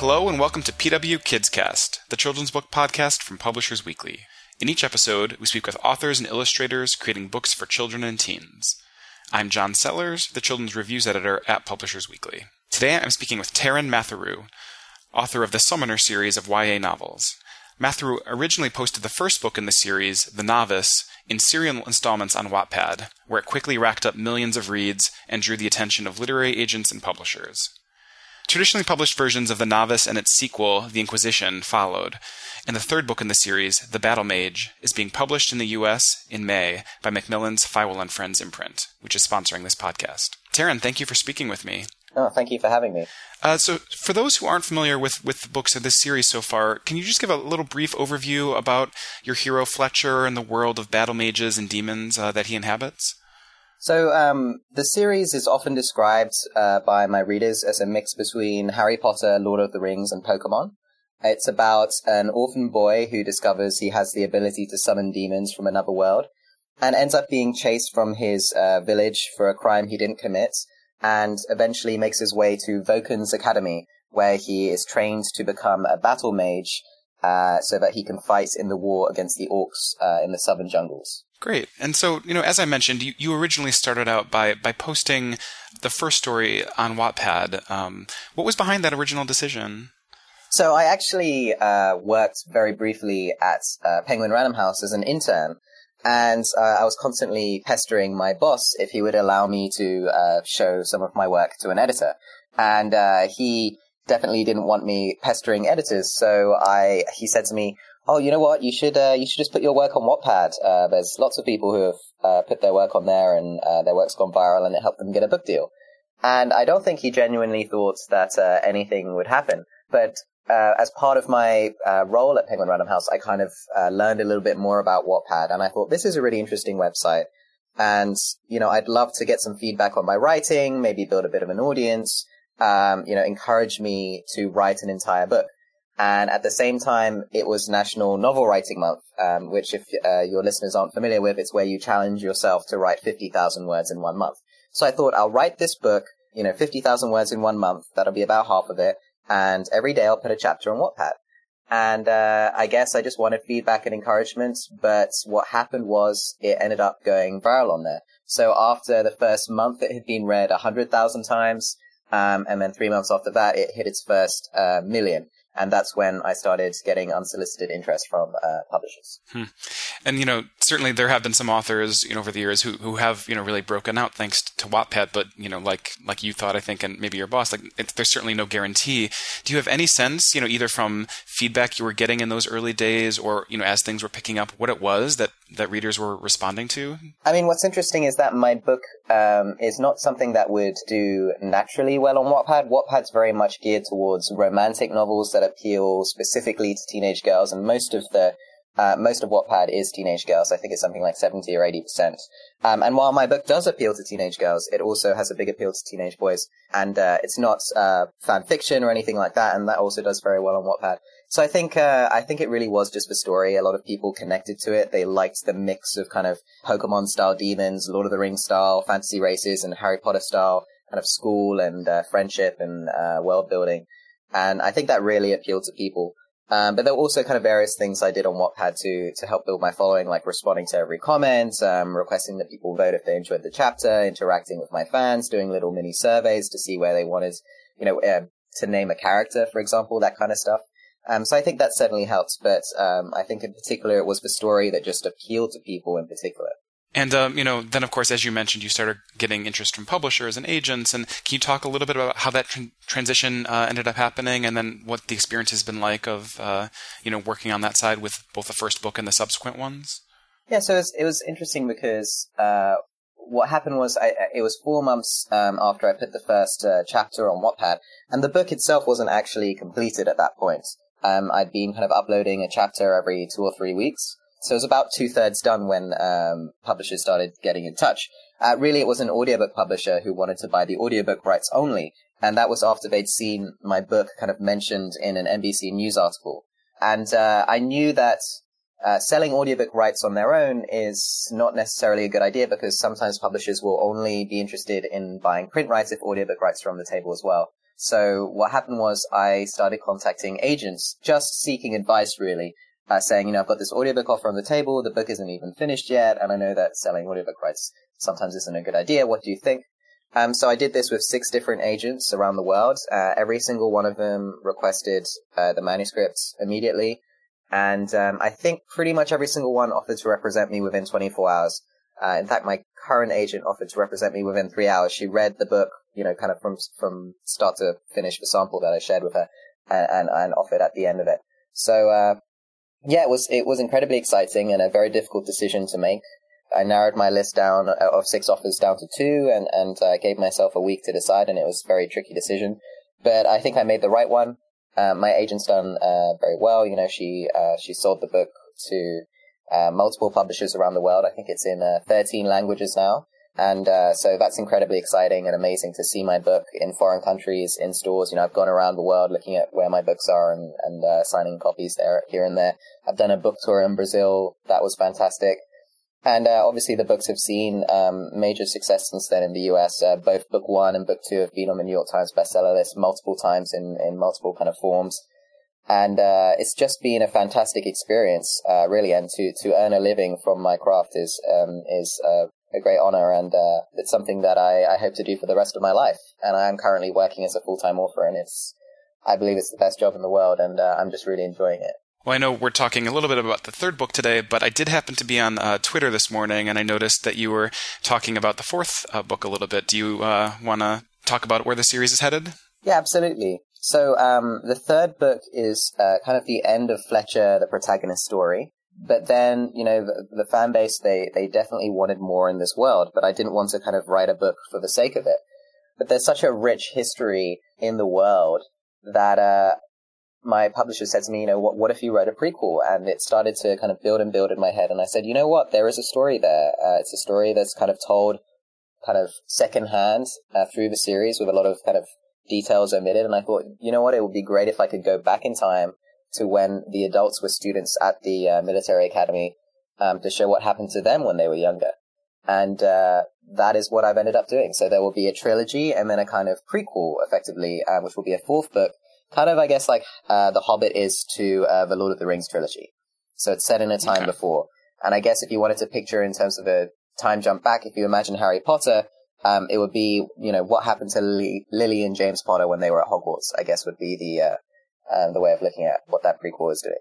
Hello and welcome to PW Kids Cast, the children's book podcast from Publishers Weekly. In each episode, we speak with authors and illustrators creating books for children and teens. I'm John Sellers, the children's reviews editor at Publishers Weekly. Today I'm speaking with Taran Matharu, author of the Summoner series of YA novels. Matharu originally posted the first book in the series, The Novice, in serial installments on Wattpad, where it quickly racked up millions of reads and drew the attention of literary agents and publishers. Traditionally published versions of The Novice and its sequel, The Inquisition, followed, and the third book in the series, The Battle Mage, is being published in the US in May by Macmillan's Feiwel and Friends imprint, which is sponsoring this podcast. Taran, thank you for speaking with me. Oh, thank you for having me. Uh, so, for those who aren't familiar with, with the books of this series so far, can you just give a little brief overview about your hero Fletcher and the world of battle mages and demons uh, that he inhabits? So, um, the series is often described uh, by my readers as a mix between Harry Potter, Lord of the Rings, and Pokemon. It's about an orphan boy who discovers he has the ability to summon demons from another world and ends up being chased from his uh, village for a crime he didn't commit and eventually makes his way to Vocans Academy, where he is trained to become a battle mage uh, so that he can fight in the war against the orcs uh, in the southern jungles. Great. And so, you know, as I mentioned, you, you originally started out by, by posting the first story on Wattpad. Um, what was behind that original decision? So I actually uh, worked very briefly at uh, Penguin Random House as an intern, and uh, I was constantly pestering my boss if he would allow me to uh, show some of my work to an editor, and uh, he definitely didn't want me pestering editors. So I he said to me, oh, you know what? You should uh, you should just put your work on Wattpad. Uh, there's lots of people who have uh, put their work on there, and uh, their work's gone viral, and it helped them get a book deal. And I don't think he genuinely thought that uh, anything would happen. But uh, as part of my role at Penguin Random House, I kind of learned a little bit more about Wattpad, and I thought this is a really interesting website. And you know, I'd love to get some feedback on my writing, maybe build a bit of an audience. Um, you know, encourage me to write an entire book. And at the same time, it was National Novel Writing Month, um, which, if uh, your listeners aren't familiar with, it's where you challenge yourself to write 50,000 words in one month. So I thought I'll write this book, you know, 50,000 words in one month. That'll be about half of it. And every day I'll put a chapter on Wattpad. And uh, I guess I just wanted feedback and encouragement. But what happened was it ended up going viral on there. So after the first month, it had been read 100,000 times. Um, and then three months after that, it hit its first uh, million and that's when I started getting unsolicited interest from uh, publishers. Hmm. And you know, certainly there have been some authors, you know, over the years who who have you know really broken out thanks to Wattpad. But you know, like like you thought, I think, and maybe your boss, like there's certainly no guarantee. Do you have any sense, you know, either from feedback you were getting in those early days, or you know, as things were picking up, what it was that that readers were responding to? I mean, what's interesting is that my book um, is not something that would do naturally well on Wattpad. Wattpad's very much geared towards romantic novels that appeal specifically to teenage girls, and most of the uh, most of Wattpad is teenage girls. I think it's something like 70 or 80%. Um, and while my book does appeal to teenage girls, it also has a big appeal to teenage boys. And, uh, it's not, uh, fan fiction or anything like that. And that also does very well on Wattpad. So I think, uh, I think it really was just the story. A lot of people connected to it. They liked the mix of kind of Pokemon style demons, Lord of the Rings style fantasy races and Harry Potter style kind of school and, uh, friendship and, uh, world building. And I think that really appealed to people. Um, but there were also kind of various things I did on Wattpad to to help build my following, like responding to every comment, um, requesting that people vote if they enjoyed the chapter, interacting with my fans, doing little mini surveys to see where they wanted, you know, uh, to name a character, for example, that kind of stuff. Um, so I think that certainly helps, but um, I think in particular it was the story that just appealed to people in particular. And um, you know, then of course, as you mentioned, you started getting interest from publishers and agents. And can you talk a little bit about how that transition uh, ended up happening, and then what the experience has been like of uh, you know working on that side with both the first book and the subsequent ones? Yeah, so it was, it was interesting because uh, what happened was I, it was four months um, after I put the first uh, chapter on Wattpad, and the book itself wasn't actually completed at that point. Um, I'd been kind of uploading a chapter every two or three weeks. So it was about two thirds done when um, publishers started getting in touch. Uh, really, it was an audiobook publisher who wanted to buy the audiobook rights only. And that was after they'd seen my book kind of mentioned in an NBC News article. And uh, I knew that uh, selling audiobook rights on their own is not necessarily a good idea because sometimes publishers will only be interested in buying print rights if audiobook rights are on the table as well. So what happened was I started contacting agents, just seeking advice really, uh, saying, you know, I've got this audiobook offer on the table, the book isn't even finished yet, and I know that selling audiobook rights sometimes isn't a good idea. What do you think? Um, so I did this with six different agents around the world. Uh, every single one of them requested uh, the manuscript immediately. And um, I think pretty much every single one offered to represent me within 24 hours. Uh, in fact, my current agent offered to represent me within three hours. She read the book, you know, kind of from from start to finish, the sample that I shared with her, and and, and offered at the end of it. So uh, yeah, it was it was incredibly exciting and a very difficult decision to make. I narrowed my list down uh, of six offers down to two, and and uh, gave myself a week to decide, and it was a very tricky decision. But I think I made the right one. Uh, my agent's done uh, very well. You know, she uh, she sold the book to multiple publishers around the world. I think it's in 13 languages now. And uh, so that's incredibly exciting and amazing to see my book in foreign countries, in stores. You know, I've gone around the world looking at where my books are and, and uh, signing copies there, here and there. I've done a book tour in Brazil. That was fantastic. And uh, obviously, the books have seen um, major success since then in the US. Uh, both book one and book two have been on the New York Times bestseller list multiple times in, in multiple kind of forms. And uh, it's just been a fantastic experience, uh, really. And to, to earn a living from my craft is um, is uh, a great honor, and uh, it's something that I, I hope to do for the rest of my life. And I am currently working as a full time author, and it's I believe it's the best job in the world, and I'm just really enjoying it. Well, I know we're talking a little bit about the third book today, but I did happen to be on uh, Twitter this morning, and I noticed that you were talking about the fourth uh, book a little bit. Do you uh, want to talk about where the series is headed? Yeah, absolutely. So um, the third book is uh, kind of the end of Fletcher, the protagonist story. But then, you know, the, the fan base, they, they definitely wanted more in this world, but I didn't want to kind of write a book for the sake of it. But there's such a rich history in the world that uh, my publisher said to me, you know, what, what if you wrote a prequel? And it started to kind of build and build in my head. And I said, you know what? There is a story there. Uh, it's a story that's kind of told kind of secondhand uh, through the series with a lot of kind of details omitted. And I thought, you know what? It would be great if I could go back in time to when the adults were students at the uh, military academy um, to show what happened to them when they were younger. And uh, that is what I've ended up doing. So there will be a trilogy and then a kind of prequel, effectively, uh, which will be a fourth book kind of, I guess, like uh, The Hobbit is to uh, the Lord of the Rings trilogy. So it's set in a time okay. before. And I guess if you wanted to picture in terms of a time jump back, if you imagine Harry Potter, um, it would be, you know, what happened to Lily, Lily, and James Potter when they were at Hogwarts, I guess would be the, uh, uh, the way of looking at what that prequel is doing.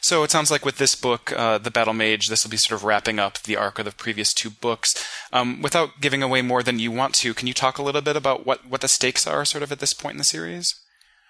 So it sounds like with this book, uh, The Battle Mage, this will be sort of wrapping up the arc of the previous two books. Um, without giving away more than you want to, can you talk a little bit about what, what the stakes are sort of at this point in the series?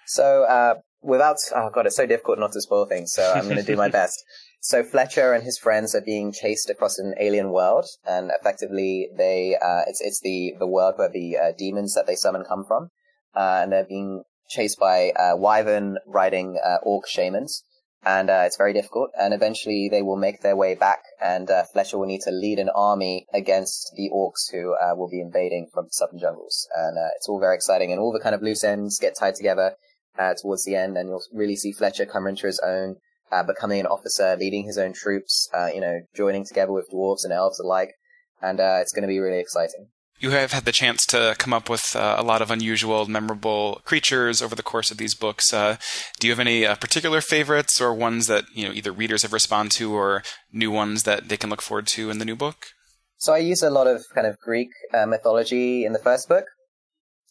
So, uh, without, oh god, it's so difficult not to spoil things, so I'm going to do my best. So Fletcher and his friends are being chased across an alien world, and effectively they, uh, it's, it's the, the world where the uh, demons that they summon come from, and they're being chased by uh, wyvern riding uh, orc shamans, and uh, it's very difficult, and eventually they will make their way back, and Fletcher will need to lead an army against the orcs who will be invading from the southern jungles, and it's all very exciting, and all the kind of loose ends get tied together, uh, towards the end, and you'll really see Fletcher come into his own, uh, becoming an officer, leading his own troops, uh, you know, joining together with dwarves and elves alike, and uh, it's going to be really exciting. You have had the chance to come up with uh, a lot of unusual, memorable creatures over the course of these books. Uh, do you have any particular favorites, or ones that you know either readers have responded to, or new ones that they can look forward to in the new book? So I use a lot of kind of Greek mythology in the first book.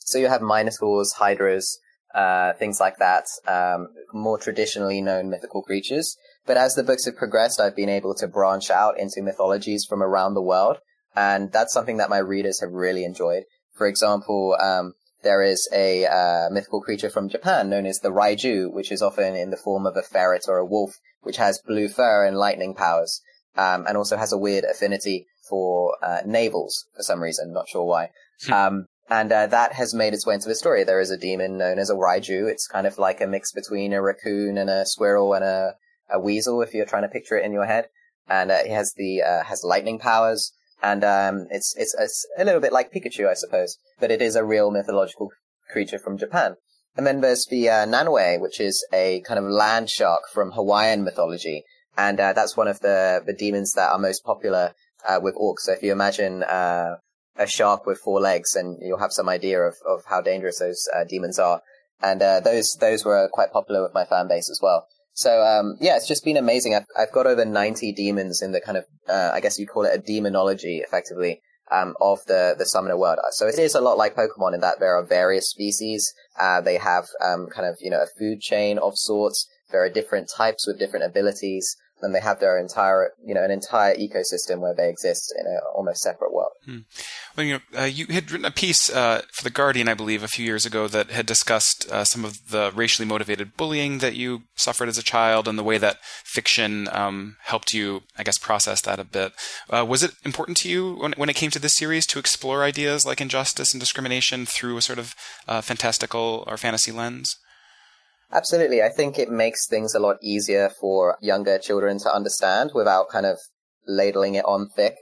So you have minotaurs, hydras, uh, things like that, um, more traditionally known mythical creatures. But as the books have progressed, I've been able to branch out into mythologies from around the world, and that's something that my readers have really enjoyed. For example, um, there is a uh, mythical creature from Japan known as the Raiju, which is often in the form of a ferret or a wolf, which has blue fur and lightning powers, um, and also has a weird affinity for uh, navels for some reason, not sure why. Hmm. Um, and uh, that has made its way into the story. There is a demon known as a Raiju. It's kind of like a mix between a raccoon and a squirrel and a, a weasel, if you're trying to picture it in your head. And uh, it has the uh, has lightning powers, and um, it's, it's it's a little bit like Pikachu, I suppose, but it is a real mythological creature from Japan. And then there's the uh, Nanaue, which is a kind of land shark from Hawaiian mythology, and uh, that's one of the the demons that are most popular uh, with orcs. So if you imagine uh, a shark with four legs, and you'll have some idea of, of how dangerous those uh, demons are. And uh, those those were quite popular with my fan base as well. So um, yeah, it's just been amazing. I've I've got over ninety demons in the kind of uh, I guess you'd call it a demonology, effectively, um, of the the summoner world. So it is a lot like Pokemon in that there are various species. Uh, they have um, kind of you know a food chain of sorts. There are different types with different abilities and they have their entire, you know, an entire ecosystem where they exist in an almost separate world. Hmm. Well, you know, uh, you had written a piece uh, for the Guardian, I believe, a few years ago that had discussed uh, some of the racially motivated bullying that you suffered as a child and the way that fiction um, helped you, I guess, process that a bit. Uh, was it important to you when, when it came to this series to explore ideas like injustice and discrimination through a sort of uh, fantastical or fantasy lens? Absolutely. I think it makes things a lot easier for younger children to understand without kind of ladling it on thick,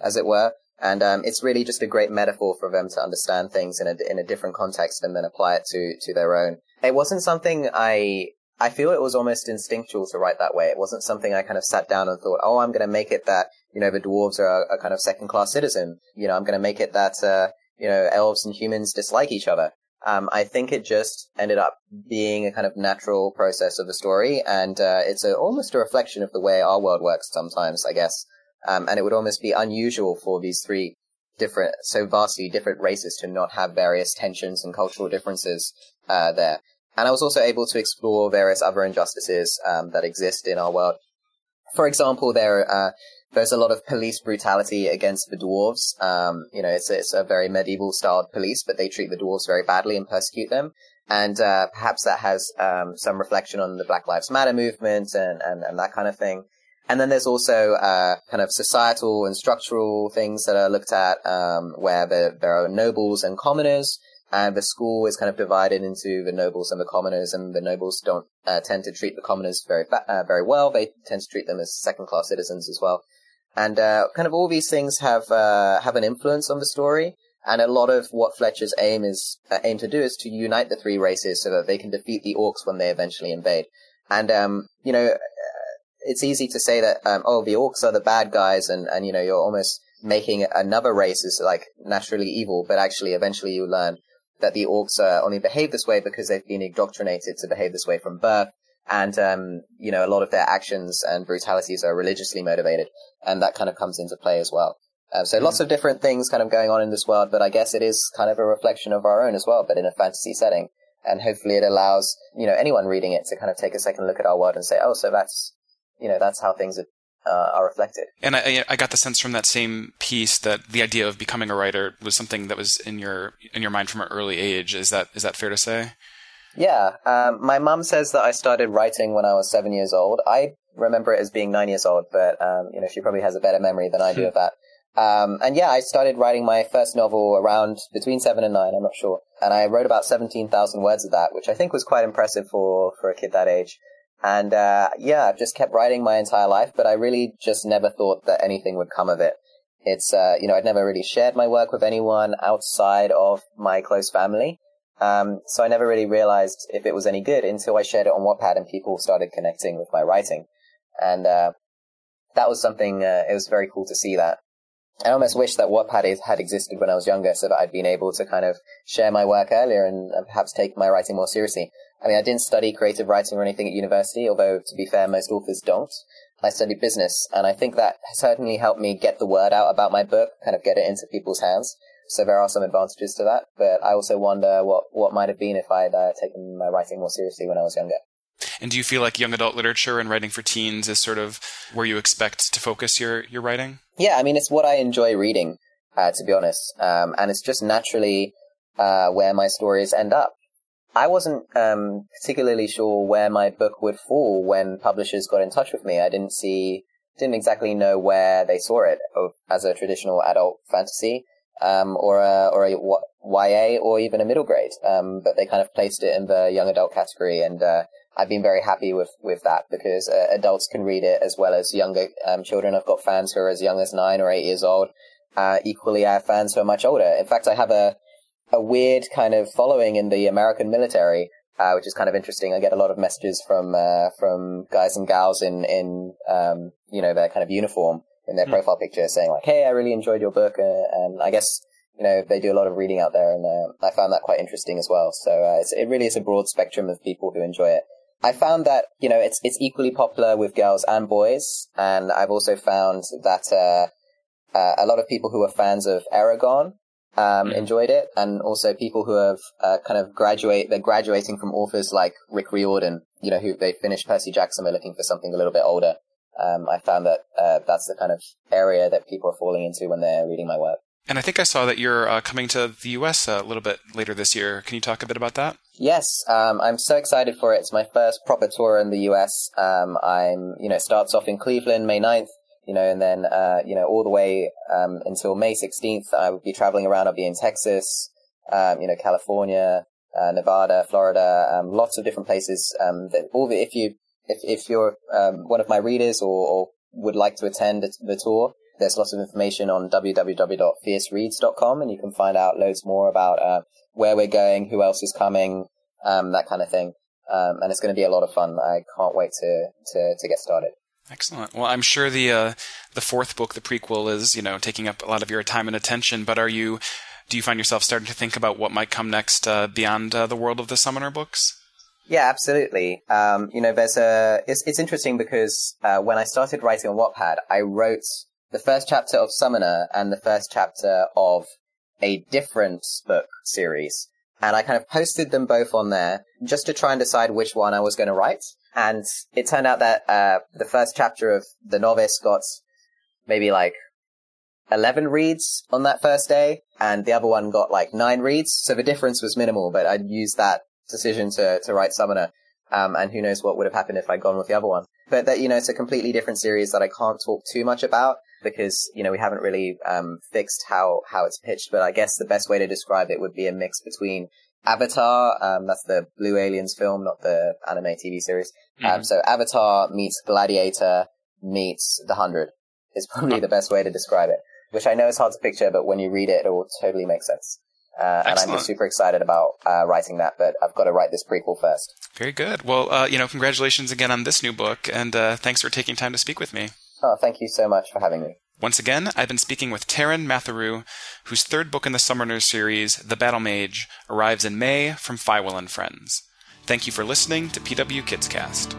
as it were. And um, it's really just a great metaphor for them to understand things in a in a different context and then apply it to to their own. It wasn't something I I feel it was almost instinctual to write that way. It wasn't something I kind of sat down and thought, oh, I'm going to make it that you know the dwarves are a, a kind of second class citizen. You know, I'm going to make it that uh, you know elves and humans dislike each other. Um, I think it just ended up being a kind of natural process of the story, and uh, it's a, almost a reflection of the way our world works sometimes, I guess. Um, and it would almost be unusual for these three different, so vastly different races to not have various tensions and cultural differences uh, there. And I was also able to explore various other injustices um, that exist in our world. For example, there uh, there's a lot of police brutality against the dwarves. Um, you know, it's it's a very medieval styled police, but they treat the dwarves very badly and persecute them. And uh, perhaps that has um, some reflection on the Black Lives Matter movement and, and, and that kind of thing. And then there's also uh, kind of societal and structural things that are looked at, um, where the, there are nobles and commoners, and the school is kind of divided into the nobles and the commoners, and the nobles don't uh, tend to treat the commoners very uh, very well. They tend to treat them as second class citizens as well. And uh, kind of all these things have uh, have an influence on the story. And a lot of what Fletcher's aim is uh, aim to do is to unite the three races so that they can defeat the orcs when they eventually invade. And um, you know, uh, it's easy to say that um, oh, the orcs are the bad guys, and and you know, you're almost making another race is like naturally evil, but actually, eventually, you learn that the orcs uh, only behave this way because they've been indoctrinated to behave this way from birth, and um, you know, a lot of their actions and brutalities are religiously motivated and that kind of comes into play as well. Um, so lots of different things kind of going on in this world, but I guess it is kind of a reflection of our own as well, but in a fantasy setting. And hopefully it allows, you know, anyone reading it to kind of take a second look at our world and say, oh, so that's, you know, that's how things are, uh, are reflected. And I, I got the sense from that same piece that the idea of becoming a writer was something that was in your in your mind from an early age. Is that is that fair to say? Yeah, um, my mum says that I started writing when I was seven years old. I remember it as being nine years old, but um, you know she probably has a better memory than I do of that. Um, and yeah, I started writing my first novel around between seven and nine. I'm not sure, and I wrote about seventeen thousand words of that, which I think was quite impressive for for a kid that age. And uh, yeah, I've just kept writing my entire life, but I really just never thought that anything would come of it. It's uh, you know I'd never really shared my work with anyone outside of my close family. Um, so I never really realized if it was any good until I shared it on Wattpad and people started connecting with my writing. And, uh, that was something, uh, it was very cool to see that. I almost wish that Wattpad had existed when I was younger so that I'd been able to kind of share my work earlier and perhaps take my writing more seriously. I mean, I didn't study creative writing or anything at university, although to be fair, most authors don't. I studied business, and I think that certainly helped me get the word out about my book, kind of get it into people's hands. So there are some advantages to that, but I also wonder what, what might have been if I'd uh, taken my writing more seriously when I was younger. And do you feel like young adult literature and writing for teens is sort of where you expect to focus your, your writing? Yeah, I mean, it's what I enjoy reading, uh, to be honest. Um, and it's just naturally uh, where my stories end up. I wasn't um, particularly sure where my book would fall when publishers got in touch with me. I didn't see, didn't exactly know where they saw it as a traditional adult fantasy um, or a or a YA or even a middle grade. Um, but they kind of placed it in the young adult category, and uh, I've been very happy with with that because uh, adults can read it as well as younger um, children. I've got fans who are as young as nine or eight years old. Uh, equally, I have fans who are much older. In fact, I have a a weird kind of following in the American military. Uh, which is kind of interesting. I get a lot of messages from uh, from guys and gals in in um, you know their kind of uniform, in their mm. profile picture saying like, "Hey, I really enjoyed your book," uh, and I guess you know, they do a lot of reading out there, and uh, I found that quite interesting as well. So uh, it really is a broad spectrum of people who enjoy it. I found that you know it's it's equally popular with girls and boys, and I've also found that uh, uh, a lot of people who are fans of Eragon um, mm. enjoyed it, and also people who have uh, kind of graduate they're graduating from authors like Rick Riordan, you know, who they finished Percy Jackson, are looking for something a little bit older. Um, I found that uh, that's the kind of area that people are falling into when they're reading my work. And I think I saw that you're uh, coming to the U.S. a little bit later this year. Can you talk a bit about that? Yes, um, I'm so excited for it. It's my first proper tour in the U.S. Um, I'm, you know, it starts off in Cleveland May 9th, you know, and then, uh, you know, all the way um, until May 16th, I would be traveling around. I'll be in Texas, um, you know, California, uh, Nevada, Florida, um, lots of different places. Um, that all the, if you if if you're one of my readers or, or would like to attend the tour, there's lots of information on www.fiercereads.com and you can find out loads more about uh, where we're going, who else is coming, um, that kind of thing. Um, and it's going to be a lot of fun. I can't wait to, to, to get started. Excellent. Well, I'm sure the uh, the fourth book, the prequel, is you know taking up a lot of your time and attention. But are you do you find yourself starting to think about what might come next uh, beyond uh, the world of the Summoner books? Yeah, absolutely. Um, you know, there's a it's it's interesting because uh, when I started writing on Wattpad, I wrote the first chapter of Summoner and the first chapter of a different book series. And I kind of posted them both on there just to try and decide which one I was going to write. And it turned out that uh, the first chapter of The Novice got maybe like 11 reads on that first day, and the other one got like nine reads. So the difference was minimal, but I'd used that decision to, to write Summoner. Um, and who knows what would have happened if I'd gone with the other one. But that, you know, it's a completely different series that I can't talk too much about because, you know, we haven't really, um, fixed how, how it's pitched. But I guess the best way to describe it would be a mix between Avatar, um, that's the Blue Aliens film, not the anime TV series. Um, mm-hmm. Um, so Avatar meets Gladiator meets The Hundred is probably the best way to describe it, which I know is hard to picture, but when you read it, it will totally make sense. Uh, and I'm just super excited about uh, writing that, but I've got to write this prequel first. Very good. Well, uh, you know, congratulations again on this new book, and uh, thanks for taking time to speak with me. Oh, thank you so much for having me. Once again, I've been speaking with Taran Matharu, whose third book in the Summoners series, The Battle Mage, arrives in May from Feiwel and Friends. Thank you for listening to PW Kids Cast.